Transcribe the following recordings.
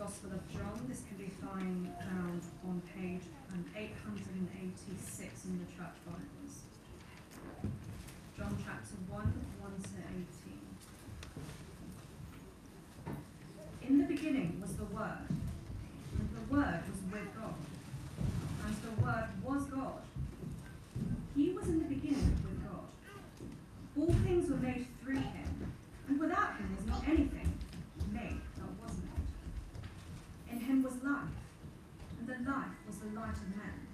Gospel of John. This can be found on page um, 886 in the church Bibles. John chapter 1, 1 to 18. In the beginning was the Word, and the Word was with God, and the Word was God. He was in the beginning with God. All things were made through him, and without him was not anything made that was made. In him was life, and the life was the light of men.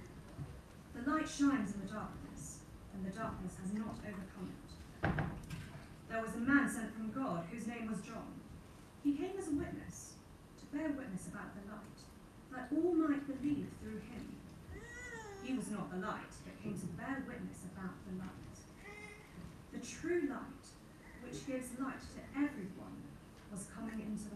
The light shines in the darkness, and the darkness has not overcome it. There was a man sent from God whose name was John. He came as a witness, to bear witness about the light, that all might believe through him. He was not the light, but came to bear witness about the light. The true light, which gives light to everyone, was coming into the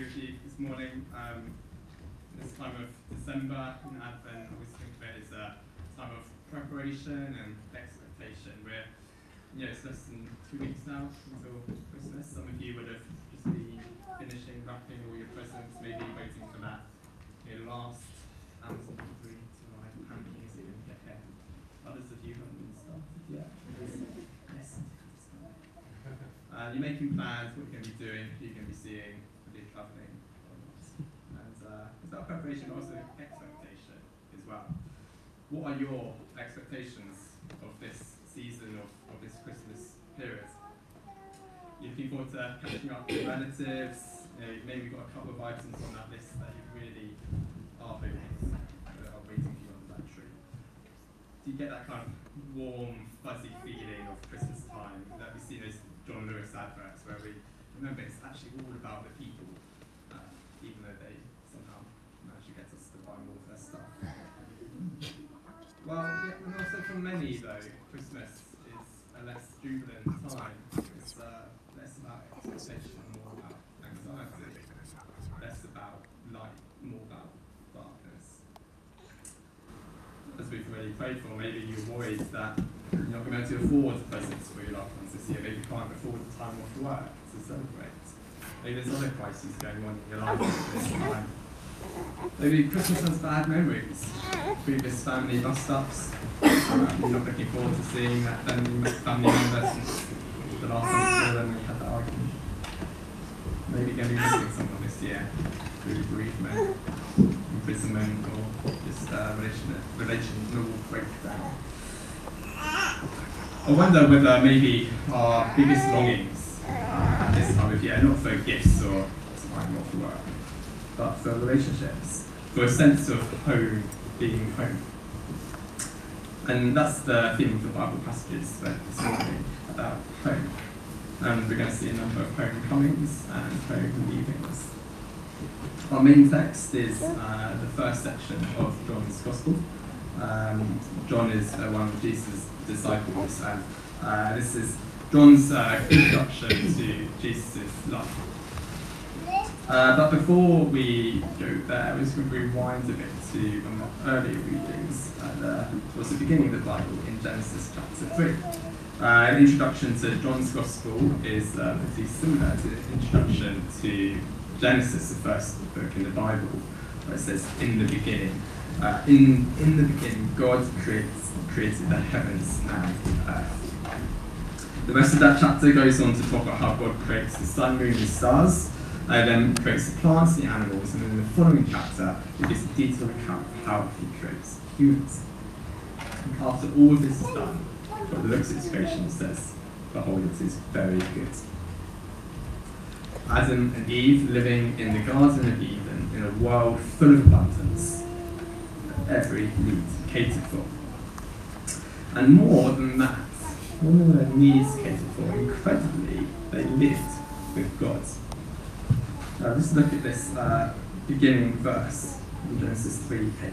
it's great to be with you this morning. Um, this time of December in Advent, I always think of it as a time of preparation and expectation. We're, you know, it's less than two weeks now until Christmas. Some of you would have just been finishing wrapping all your presents, maybe waiting for that you know, last Amazon delivery to arrive. As it didn't get here. Others of you haven't even started yet. Yes. Uh, you're making plans, what you're going to be doing, who you're going to be seeing, whether you're travelling or not. And uh, it's also expectation as well. What are your expectations of this season, of, of this Christmas period? Looking forward to catching up with relatives, you know, maybe you've got a couple of items on that list that you really are hoping are waiting for you under that tree do you get that kind of warm, fuzzy feeling of Christmas time that we see in those John Lewis adverts where we remember it's actually all about the people, uh, even though they somehow manage to get us to buy more of their stuff. Well, yeah, and also for many though, Christmas is a less jubilant time. It's uh, less about expectation, more about anxiety, less about light, more about darkness as we've already prayed for, maybe you're worried that you're not going to be able to afford presents for your loved ones this year. Maybe you can't afford the time off work to celebrate. Maybe there's other crises going on in your life at this time. Maybe Christmas has bad memories. Previous family bust-ups. Um, you're not looking forward to seeing that family, family member since the last time you saw them we had that argument. Maybe going to be missing someone this year through bereavement, imprisonment, or just uh, relation, relational breakdown. I wonder whether maybe our biggest longings uh, at this time of year, not for gifts or time off work, but for relationships, for a sense of home being home. And that's the theme of the Bible passages this morning about home. And we're going to see a number of homecomings and home leavings. Our main text is uh, the first section of John's Gospel. Um, John is uh, one of Jesus' disciples, and uh, this is John's uh, introduction to Jesus' life. Uh, but before we go there, we're just going to rewind a bit to one of earlier readings, uh, the, towards the beginning of the Bible in Genesis chapter 3. Uh, the introduction to John's Gospel is uh, pretty similar to the introduction to Genesis, the first book in the Bible, where it says, in the beginning. Uh, in, in the beginning, God creates, created the heavens and the earth. The rest of that chapter goes on to talk about how God creates the sun, moon, and stars, and then creates the plants, the animals, and then in the following chapter, it gives a detailed account of how he creates humans. And after all of this is done, God looks at his creation and says, Behold, it is very good. Adam and Eve living in the Garden of Eden in a world full of abundance, every need catered for. And more than that, than their needs catered for, incredibly, they lived with God. Now, just look at this uh, beginning verse in Genesis 3 8.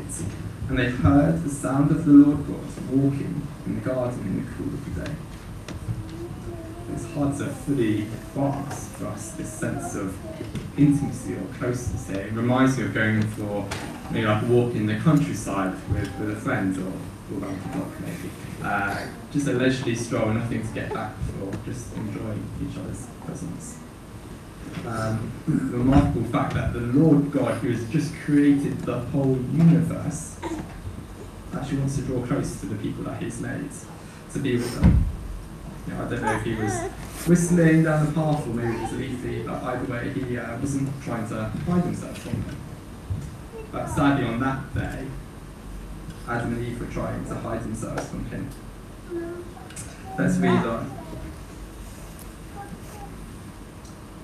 And they heard the sound of the Lord God walking in the garden in the cool of the day. It's hard to fully grasp for us this sense of intimacy or closeness here. It reminds me of going for maybe like a walk in the countryside with, with a friend or, or around the block maybe. Uh, just a leisurely stroll, nothing to get back for, just enjoying each other's presence um, the remarkable fact that the Lord God, who has just created the whole universe, actually wants to draw close to the people that He's made, to be with them. You know, I don't know if He was whistling down the path or maybe it was leafy, but either way, He uh, wasn't trying to hide Himself from them. But sadly, on that day, Adam and Eve were trying to hide themselves from Him. Let's read on.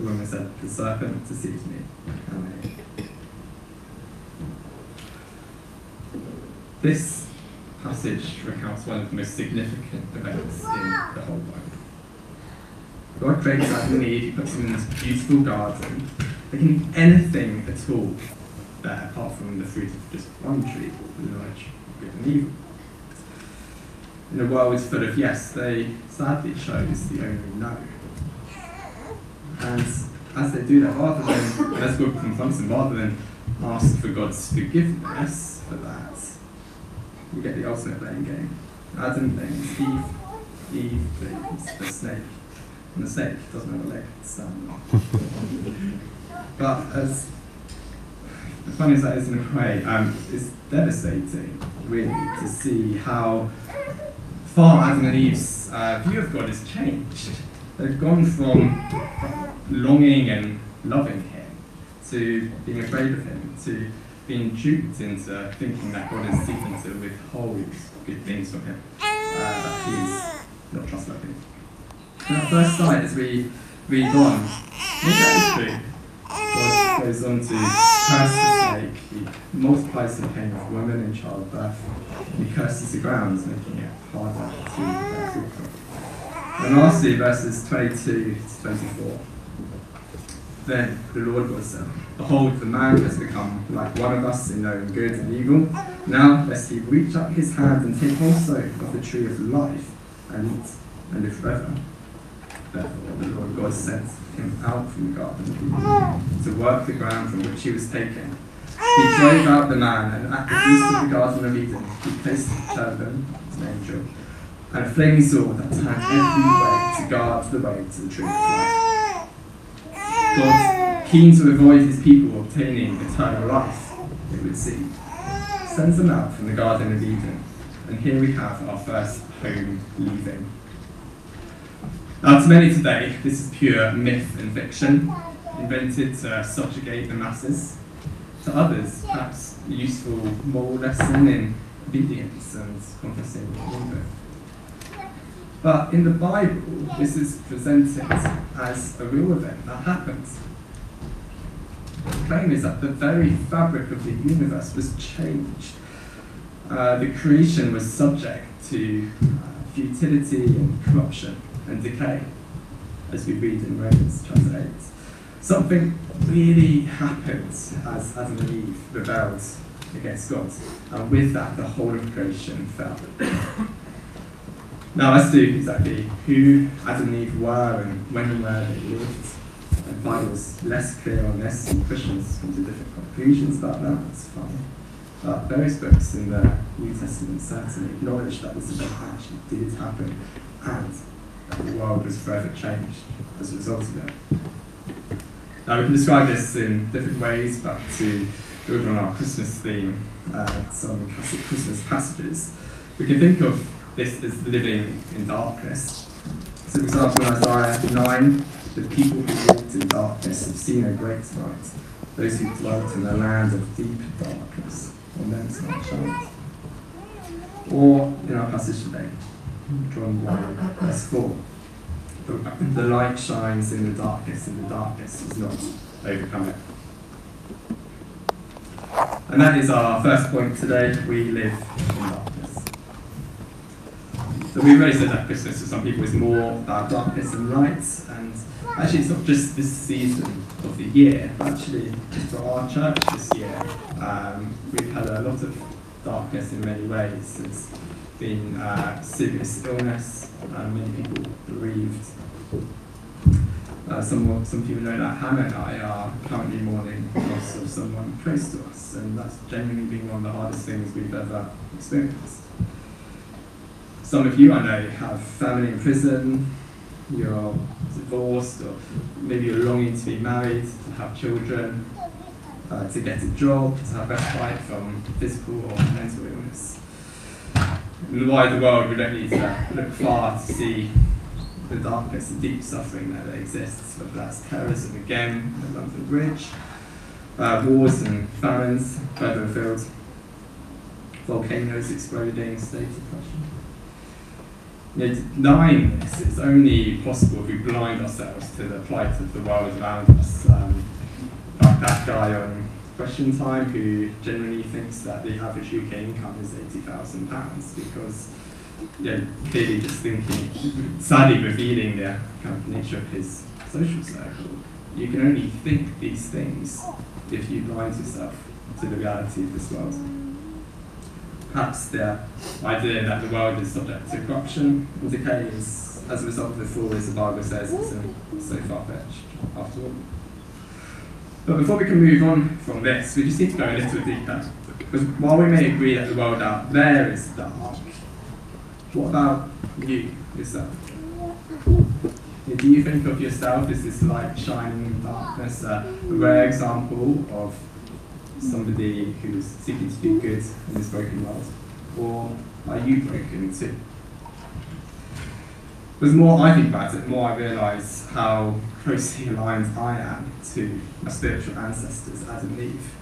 The woman said, The serpent deceived me, This passage recounts one of the most significant events in the whole Bible. God creates Adam and Eve, he puts them in this beautiful garden. They can eat anything at all there apart from the fruit of just one tree, the knowledge of good and evil. In a world full of yes, they sadly chose the only no. And as they do that, rather than, as God confronts them, rather than ask for God's forgiveness for that, we get the ultimate blame game. Adam blames Eve, Eve blames the snake, and the snake doesn't have a leg to stand on. but as, as funny as that is in a way, um, it's devastating, really, to see how far Adam and Eve's uh, view of God has changed. They've gone from longing and loving Him to being afraid of Him, to being duped into thinking that God is seeking to withhold good things from him, uh, that he's not trustworthy. And first sight, as we read on, maybe that is true. God goes on to curse the snake, he multiplies the pain of women in childbirth, he curses the ground, making it harder to bear fruit from. And lastly, verses 22 to 24. Then the Lord God said, um, Behold, the man has become like one of us in knowing good and evil. Now, lest he reach up his hand and take also of the tree of life and and live forever. Therefore, the Lord God sent him out from the garden of Eden to work the ground from which he was taken. He drove out the man, and at the east of the garden of Eden, he placed a cherubim, an angel, and a flaming sword that turned every way to guard the way to the tree of life. God, keen to avoid his people obtaining eternal life, it would seem, sends them out from the Garden of Eden. And here we have our first home leaving. Now, to many today, this is pure myth and fiction, invented to subjugate the masses. To others, perhaps a useful moral lesson in obedience and confessing wrongdoing. But in the Bible, this is presented as a real event that happens. The claim is that the very fabric of the universe was changed. Uh, the creation was subject to uh, futility and corruption and decay, as we read in Romans chapter 8. Something really happened as Adam and Eve rebelled against God, and with that, the whole of creation fell. Now, as to exactly who Adam and Eve were and when and where they lived, the Bible's less clear on this, and Christians come to different conclusions about that, that's fine. But various books in the New Testament certainly acknowledge that this event actually did happen and that the world was forever changed as a result of it. Now, we can describe this in different ways, but to build on our Christmas theme, uh, some classic Christmas passages, we can think of this is living in darkness. So, for example, in Isaiah 9, the people who walked in darkness have seen a great light. Those who dwelt in the land of deep darkness, on them. Or in our passage today, John 1, verse 4. The, the light shines in the darkness, and the darkness does not overcome it. And that is our first point today. We live in darkness. So we've already said that Christmas for some people is more about darkness and light, and actually it's not just this season of the year. Actually, for our church this year, um, we've had a lot of darkness in many ways. There's been uh, serious illness, uh, many people bereaved. Uh, some, some people know that Hannah and I are currently mourning the loss of someone close to us, and that's genuinely been one of the hardest things we've ever experienced. Some of you I know have family in prison, you're divorced, or maybe you're longing to be married, to have children, uh, to get a job, to have respite from physical or mental illness. In the wider world, we don't need to look far to see the darkness and deep suffering that exists, whether that's terrorism again, the London Bridge, uh, wars and famines further volcanoes exploding, state depression. Denying this is only possible if we blind ourselves to the plight of the world around us. Um, like that guy on Question Time who genuinely thinks that the average UK income is £80,000 because know, clearly just thinking, sadly revealing the kind of nature of his social circle. You can only think these things if you blind yourself to the reality of this world. Perhaps the idea that the world is subject to corruption and decay is, as a result of the fall, Bible says, isn't so far-fetched after all. But before we can move on from this, we just need to go a little deeper. Because while we may agree that the world out there is dark, what about you, yourself? Do you think of yourself as this light shining in darkness, uh, a rare example of somebody who's seeking to do good in this broken world? Or are you broken too? The more I think about it, the more I realise how closely aligned I am to my spiritual ancestors, Adam and Eve.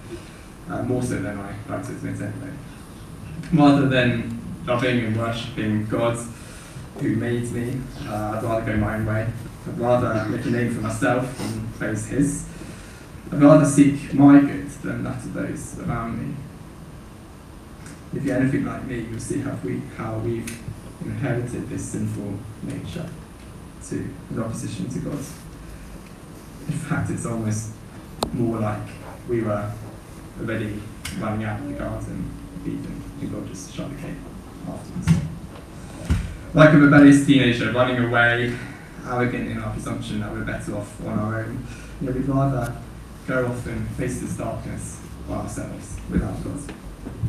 Uh, more so than I like to admit anyway. Rather than loving and worshipping God who made me, uh, I'd rather go my own way. I'd rather make a name for myself and praise His. I'd rather seek my good than that of those around me. If you're anything like me, you'll see how, we, how we've inherited this sinful nature to in opposition to God. In fact, it's almost more like we were already running out of the garden of Eden, and God just shut the gate afterwards. Like a rebellious teenager running away, arrogant in our presumption that we're better off on our own, you know, we'd rather go often face this darkness by ourselves without God.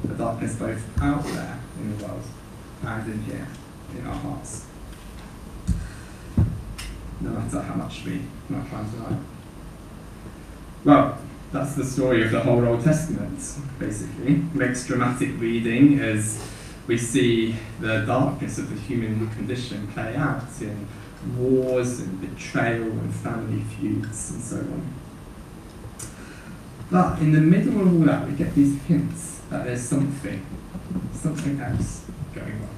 The darkness both out there in the world and in here, in our hearts. No matter how much we might try to deny. Well, that's the story of the whole Old Testament, basically. Makes dramatic reading as we see the darkness of the human condition play out in wars and betrayal and family feuds and so on. But in the middle of all that, we get these hints that there's something, something else going on.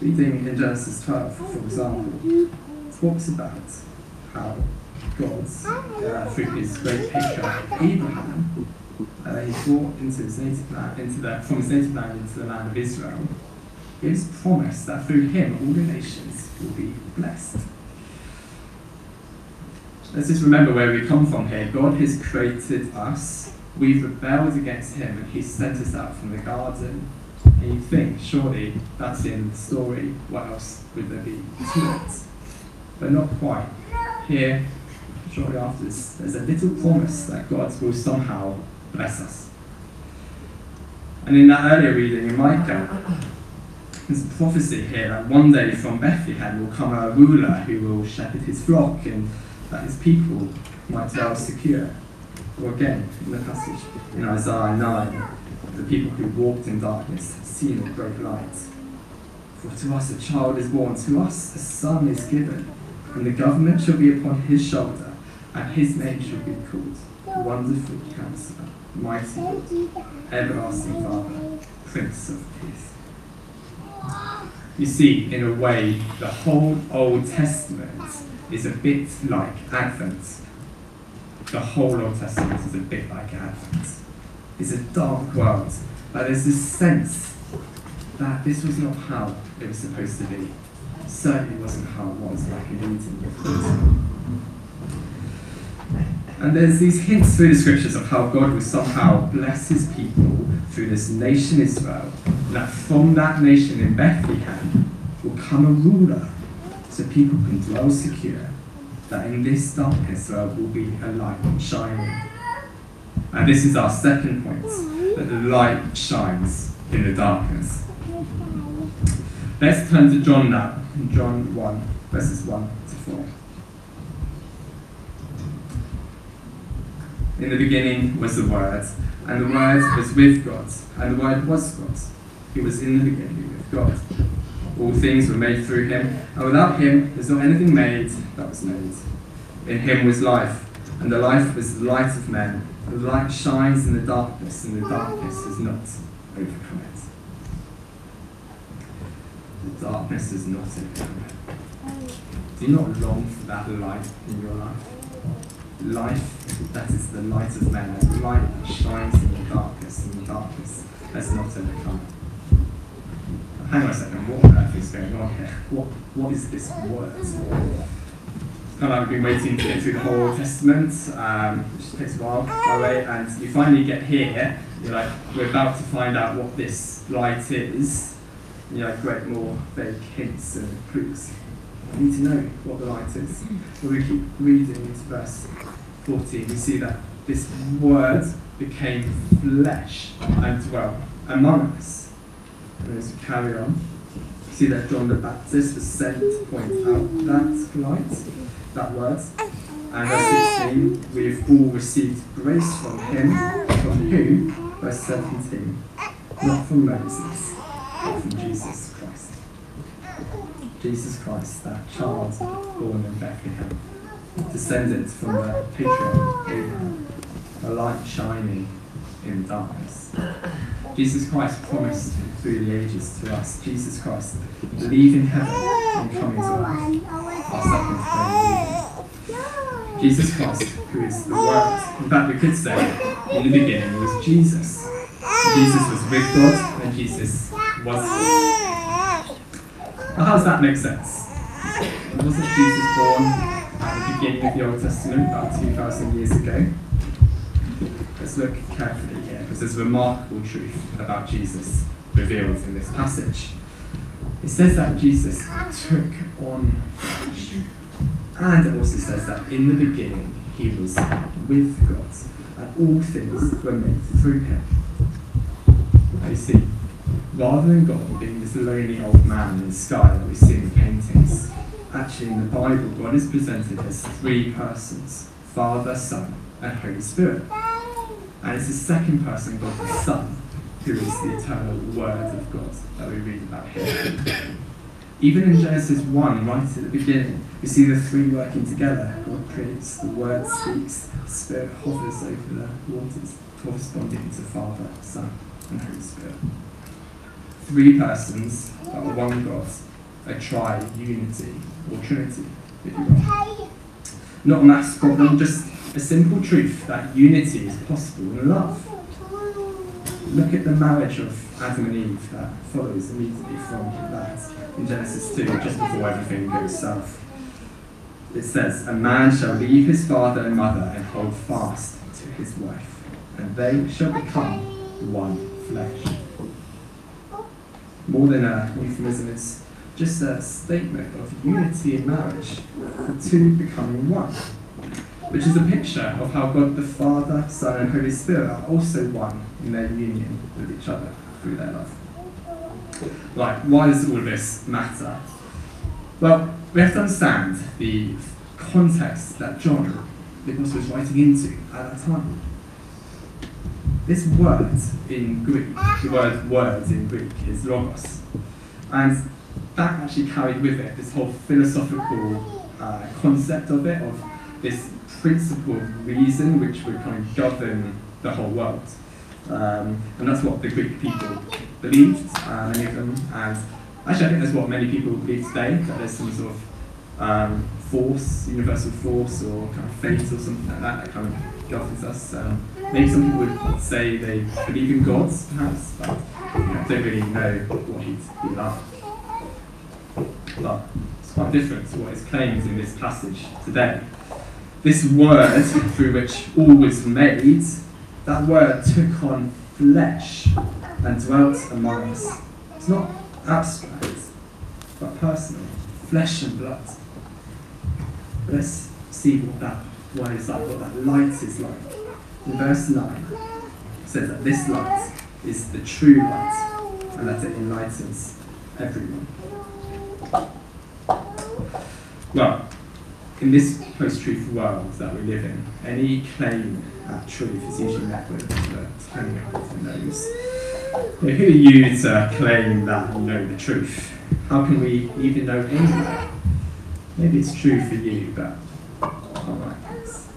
Reading in Genesis 12, for example, talks about how God, uh, through his great patriarch Abraham, uh, he brought into his native land, into the, from his native land into the land of Israel, gives promise that through him all the nations will be blessed. Let's just remember where we come from here. God has created us. We've rebelled against him and he sent us out from the garden. And you think, surely that's the end of the story. What else would there be to it? But not quite. Here, shortly after this, there's a little promise that God will somehow bless us. And in that earlier reading in Micah, there's a prophecy here that one day from Bethlehem will come a ruler who will shepherd his flock and that his people might dwell secure. Or again, in the passage in Isaiah 9, the people who walked in darkness seen a great light. For to us a child is born, to us a son is given, and the government shall be upon his shoulder, and his name shall be called Wonderful Counselor, Mighty God, Everlasting Father, Prince of Peace. You see, in a way, the whole Old Testament is a bit like Advent. The whole Old Testament is a bit like Advent. It's a dark world, but there's this sense that this was not how it was supposed to be. Certainly wasn't how it was back in Eden. And there's these hints through the scriptures of how God will somehow bless his people through this nation Israel, and that from that nation in Bethlehem will come a ruler so people can dwell secure, that in this darkness there will be a light shining. And this is our second point, that the light shines in the darkness. Let's turn to John now, in John 1, verses 1 to 4. In the beginning was the Word, and the Word was with God, and the Word was God. He was in the beginning with God. All things were made through him, and without him there's not anything made that was made. In him was life, and the life was the light of men. The light shines in the darkness, and the darkness has not overcome it. The darkness has not overcome it. Do you not long for that light in your life? Life that is the light of men, a light that shines in the darkness, and the darkness has not overcome it hang on a second, what on earth is going on here? What, what is this word? It's kind of we've been waiting to get through the whole Testament, um, which takes a while, by the way, and you finally get here, you're like, we're about to find out what this light is, and you're like, great, more vague hints and clues. I need to know what the light is. So we keep reading into verse 14, we see that this word became flesh and dwelt among us as carry on, see that John the Baptist was sent to point out that light, that word. And verse 16, we've all received grace from him, from who? Verse 17, not from Moses, but from Jesus Christ. Jesus Christ, that child born in Bethlehem, descended from the patriarch Abraham, a light shining in darkness. Jesus Christ promised through the ages to us. Jesus Christ, leaving heaven and coming to earth. Our second friend. Jesus Christ, who is the Word. In fact, we could say, in the beginning was Jesus. Jesus was with God, and Jesus was God. Well, how does that make sense? Wasn't Jesus born at the beginning of the Old Testament, about 2,000 years ago? Let's look carefully here, because there's a remarkable truth about Jesus revealed in this passage. It says that Jesus took on flesh. And it also says that in the beginning he was with God, and all things were made through him. You see, rather than God being this lonely old man in the sky that we see in the paintings, actually in the Bible, God is presented as three persons Father, Son, and Holy Spirit. And it's the second person, God the Son, who is the eternal Word of God that we read about here. Even in Genesis 1, right at the beginning, we see the three working together. God creates, the Word speaks, the Spirit hovers over the waters, corresponding to Father, Son, and Holy Spirit. Three persons, but one God, a tri-unity or trinity, if you will. Not a maths problem, just a simple truth that unity is possible in love. Look at the marriage of Adam and Eve that follows immediately from that in Genesis 2, just before everything goes south. It says, A man shall leave his father and mother and hold fast to his wife, and they shall become one flesh. More than a euphemism, it's just a statement of unity in marriage, the two becoming one which is a picture of how God the Father, Son, and Holy Spirit are also one in their union with each other through their love. Right, why does all this matter? Well, we have to understand the context that John, the Apostle, was writing into at that time. This word in Greek, the word words in Greek, is logos. And that actually carried with it this whole philosophical uh, concept of it, of this principle of reason which would kind of govern the whole world. Um, and that's what the Greek people believed, uh, many of them. And actually, I think that's what many people believe today, that there's some sort of um, force, universal force, or kind of fate, or something like that, that kind of governs us. Um, maybe some people would say they believe in gods, perhaps, but you know, don't really know what he's be like. But it's quite different to what is claimed in this passage today this word through which all was made, that word took on flesh and dwelt among us. It's not abstract, but personal, flesh and blood. Let's see what that word is like, what that light is like. In verse 9, it says that this light is the true light and that it enlightens everyone. Well, in this post-truth world that we live in, any claim at truth is usually met with turning of the nose. who are you to claim that you know the truth? How can we even know anything? Maybe it's true for you, but not like this.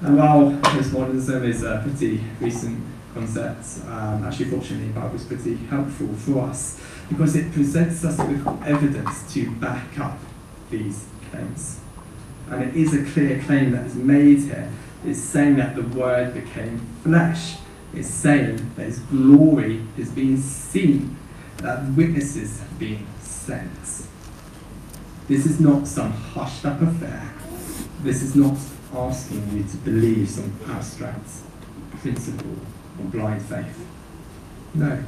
And while postmodernism is a pretty recent concept, um, actually fortunately Bible is pretty helpful for us because it presents us with evidence to back up these claims. And it is a clear claim that is made here. It's saying that the Word became flesh. It's saying that His glory is being seen, that witnesses have been sent. This is not some hushed up affair. This is not asking you to believe some abstract principle or blind faith. No.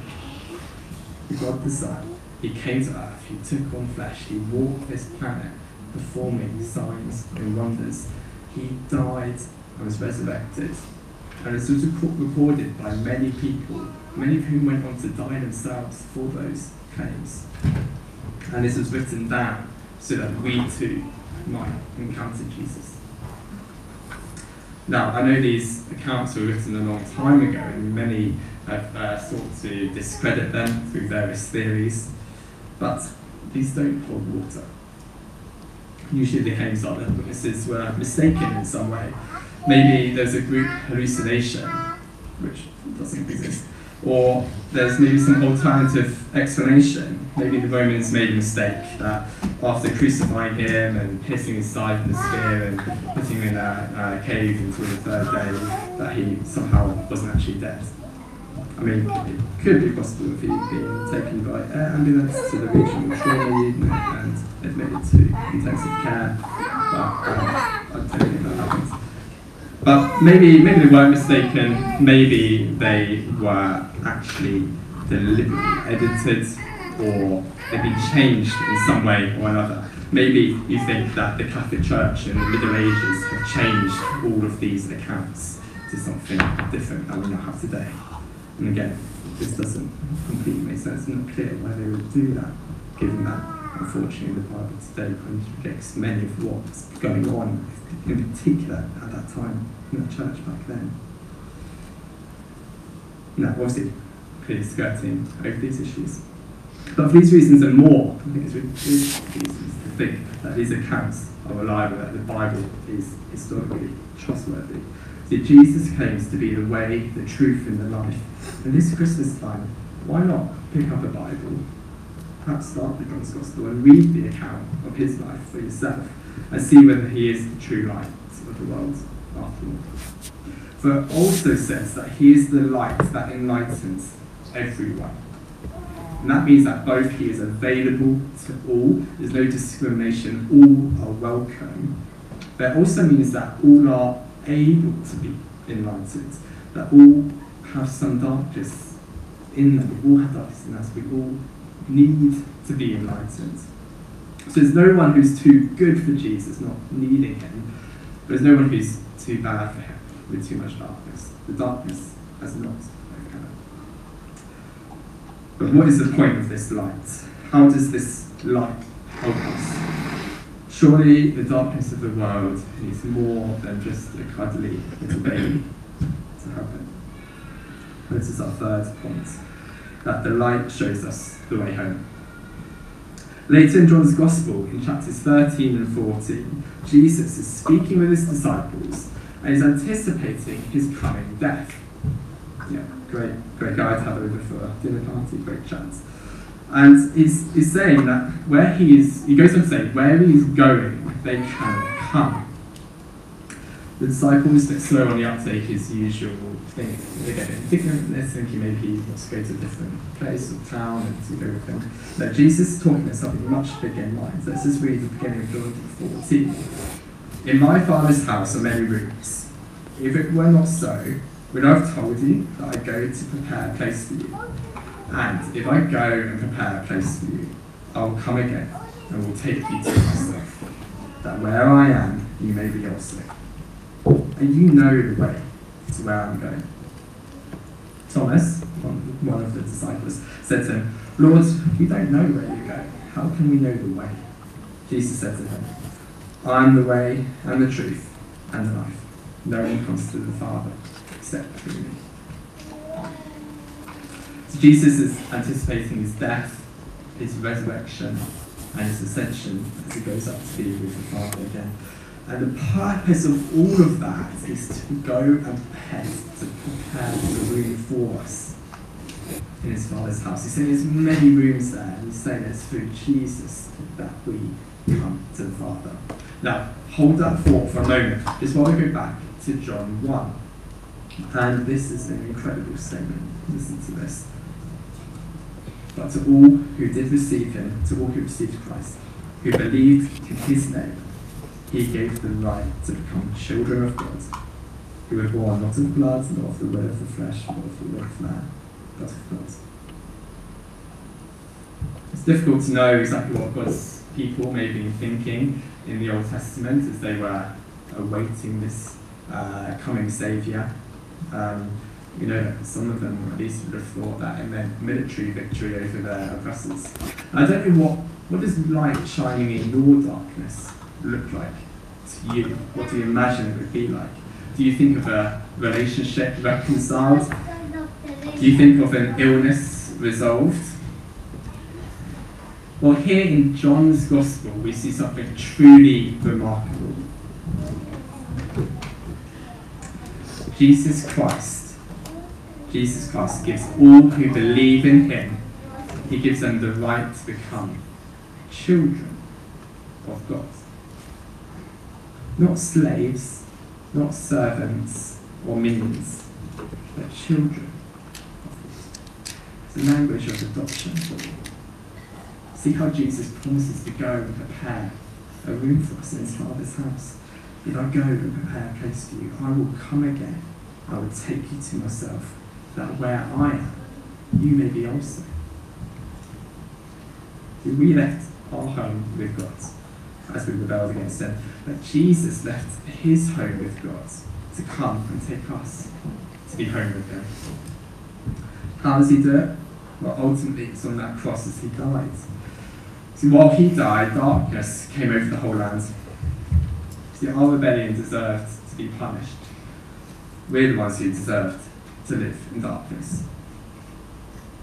God the Son, He came to earth, He took on flesh, He walked this planet, performing signs and wonders. He died and was resurrected. And this was recorded by many people, many of whom went on to die themselves for those claims. And this was written down so that we too might encounter Jesus. Now, I know these accounts were written a long time ago, and many have uh, sought to discredit them through various theories, but these don't hold water usually the claims are that witnesses were mistaken in some way. Maybe there's a group hallucination, which doesn't exist. Or there's maybe some alternative explanation. Maybe the Romans made a mistake that after crucifying him and piercing his side with a spear and putting him in a, a cave until the third day, that he somehow wasn't actually dead. I mean, it could be possible if he'd been taken by air ambulance to the regional trauma unit and admitted to intensive care, but um, I don't think that happened. But maybe, maybe they weren't mistaken. Maybe they were actually deliberately edited, or they've been changed in some way or another. Maybe you think that the Catholic Church in the Middle Ages have changed all of these accounts to something different that we now have today. And again, this doesn't completely make sense. It's not clear why they would do that, given that unfortunately the Bible today contradicts many of what's going on, in particular at that time in the church back then. Now, obviously, clearly skirting over these issues. But for these reasons and more, I think it's good reasons to think that these accounts are reliable, that the Bible is historically trustworthy. See, Jesus claims to be the way, the truth, and the life. And this Christmas time, why not pick up a Bible perhaps start with John's Gospel and read the account of his life for yourself and see whether he is the true light of the world after all. It also says that he is the light that enlightens everyone. And that means that both he is available to all, there's no discrimination, all are welcome. But it also means that all are able to be enlightened, that all have some darkness in them, we all have darkness in us, we all need to be enlightened. So there's no one who's too good for Jesus, not needing him, there's no one who's too bad for him, with too much darkness. The darkness has not overcome. But what is the point of this light? How does this light help us? Surely the darkness of the world needs more than just a cuddly little baby to it. This is our third point that the light shows us the way home. Later in John's Gospel, in chapters 13 and 14, Jesus is speaking with his disciples and he's anticipating his coming death. Yeah, great, great guy to have over for a dinner party, great chance. And he's, he's saying that where he is, he goes on to say, where he is going, they can come. The disciples, bit slow on the uptake as usual, thing. indignant, they're thinking maybe he wants to go to a different place or town and to go with Jesus is talking about something much bigger in mind. Let's just read the beginning of John 14. In my Father's house are many rooms. If it were not so, would I have told you that I go to prepare a place for you? And if I go and prepare a place for you, I will come again and will take you to myself, that where I am, you may be also. And you know the way to where I'm going. Thomas, one, of the disciples, said to him, Lord, we don't know where you go. How can we know the way? Jesus said to him, I am the way and the truth and the life. No one comes to the Father except through me. Jesus is anticipating his death, his resurrection, and his ascension as he goes up to be with the Father again. And the purpose of all of that is to go and prepare, to prepare the room for us in his Father's house. He's saying there's many rooms there, and he's saying it's through Jesus that we come to the Father. Now, hold that thought for a moment, just while we go back to John 1. And this is an incredible statement. Listen to this. But to all who did receive him, to all who received Christ, who believed in his name, he gave them right to become children of God, who were born not of blood, nor of the will of the flesh, nor of the will of man, but of God. It's difficult to know exactly what God's people may be thinking in the Old Testament as they were awaiting this uh, coming Saviour. Um, you know, some of them at least would have thought that it meant military victory over their oppressors. I don't know what, what does light shining in your darkness look like to you? What do you imagine it would be like? Do you think of a relationship reconciled? Do you think of an illness resolved? Well, here in John's Gospel, we see something truly remarkable. Jesus Christ, Jesus Christ gives all who believe in him, he gives them the right to become children of God. Not slaves, not servants or minions, but children. It's the language of adoption. See how Jesus promises to go and prepare a room for us in his Father's house. If I go and prepare a place for you, I will come again. I will take you to myself, that where I am, you may be also. See, we left our home with God as we rebelled against him, but Jesus left his home with God to come and take us to be home with him. How does he do it? Well, ultimately, it's on that cross as he died. See, while he died, darkness came over the whole land. See, our rebellion deserved to be punished. We're the ones who deserved to live in darkness.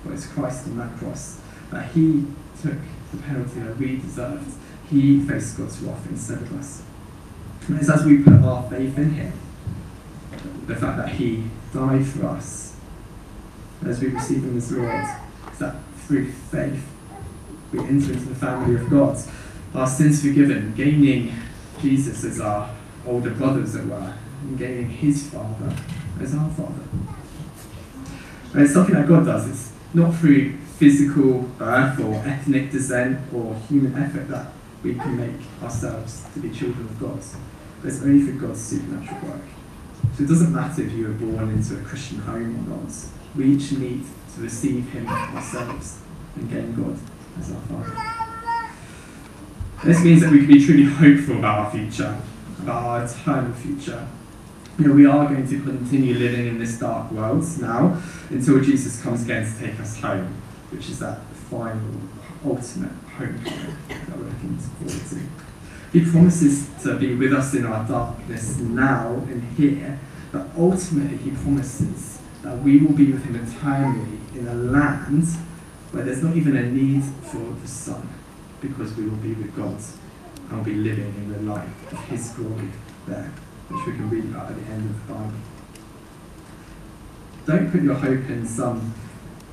But it's Christ on that cross that he took the penalty that we deserved. He faced God's wrath instead of us. And it's as we put our faith in him, the fact that he died for us, as we receive him as Lord, is that through faith we enter into the family of God, our sins forgiven, gaining Jesus as our older brother, as it were, and gaining his Father as our Father. It's something that God does. It's not through physical birth or ethnic descent or human effort that we can make ourselves to be children of God. But it's only through God's supernatural work. So it doesn't matter if you were born into a Christian home or not. We each need to receive Him ourselves and gain God as our Father. This means that we can be truly hopeful about our future, about our eternal future. You know, we are going to continue living in this dark world now until Jesus comes again to take us home, which is that final, ultimate home that we're looking forward to. He promises to be with us in our darkness now and here, but ultimately he promises that we will be with him eternally in a land where there's not even a need for the sun, because we will be with God and will be living in the light of his glory there, which we can read about at the end of the Bible. Don't put your hope in some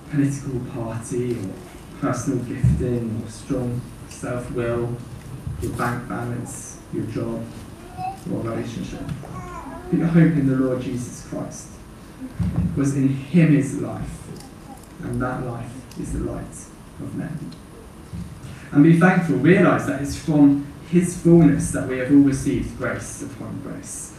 political party or personal gifting or strong self will, your bank balance, your job, or relationship. Put your hope in the Lord Jesus Christ. Because in him is life, and that life is the light of men. And be thankful, realize that it's from his fullness that we have all received grace upon grace.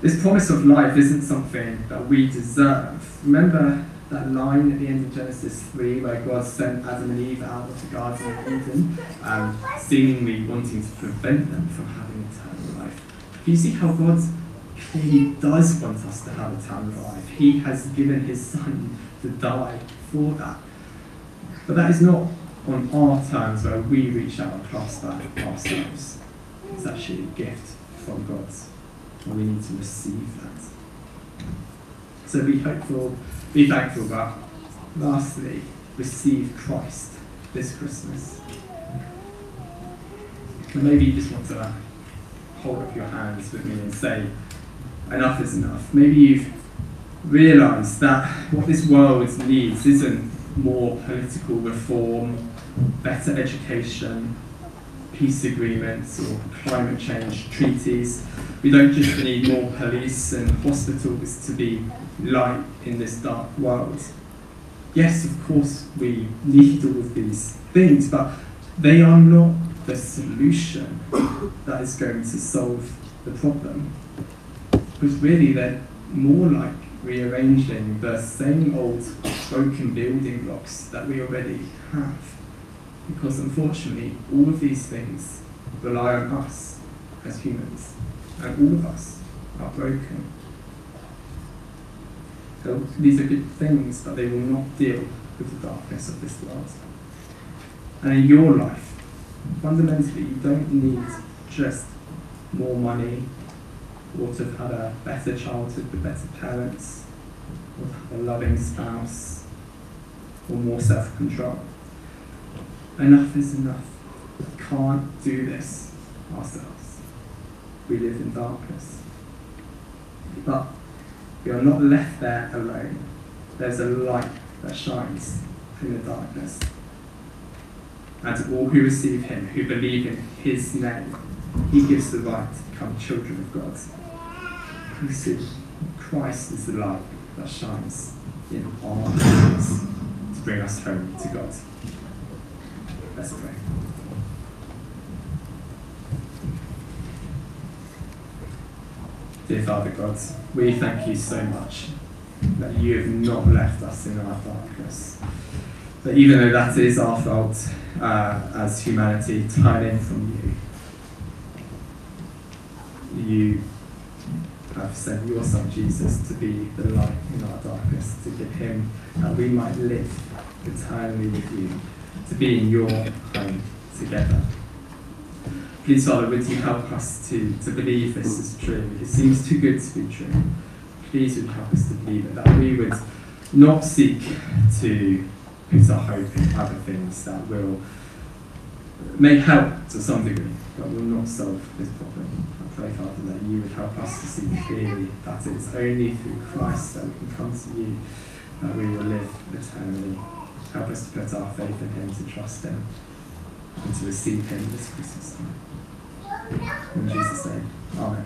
This promise of life isn't something that we deserve. Remember that line at the end of Genesis 3 where God sent Adam and Eve out of the Garden of Eden, um, seemingly wanting to prevent them from having eternal life. Can you see how God clearly does want us to have eternal life? He has given his Son to die for that. But that is not on our terms where we reach out clasp that ourselves. It's actually a gift from God, and we need to receive that. So be hopeful, be thankful, but lastly, receive Christ this Christmas. And maybe you just want to hold up your hands with me and say, enough is enough. Maybe you've realised that what this world needs isn't more political reform, better education, peace agreements, or climate change treaties. We don't just need more police and hospitals to be light in this dark world. Yes, of course, we need all of these things, but they are not the solution that is going to solve the problem. Because really, they're more like rearranging the same old broken building blocks that we already have. Because unfortunately, all of these things rely on us as humans, and all of us are broken. So these are good things, but they will not deal with the darkness of this world. And in your life, fundamentally, you don't need just more money, or to have had a better childhood with better parents, or to have a loving spouse, or more self control. Enough is enough. We can't do this ourselves. We live in darkness. But we are not left there alone. There's a light that shines in the darkness. And to all who receive him, who believe in his name, he gives the right to become children of God. Christ is the light that shines in our hearts to bring us home to God. Let's pray. Dear Father God, we thank you so much that you have not left us in our darkness. That even though that is our fault uh, as humanity, turning from you, you have sent your Son Jesus to be the light in our darkness, to give him that we might live eternally with you, to be in your home together. Please, Father, would you help us to, to believe this is true? It seems too good to be true. Please would help us to believe it, that we would not seek to put our hope in other things that will may help to some degree, but will not solve this problem. I pray, Father, that you would help us to see clearly that it's only through Christ that we can come to you, that we will live eternally. Help us to put our faith in Him, to trust Him, and to receive Him this Christmas time. In Jesus' name, Amen.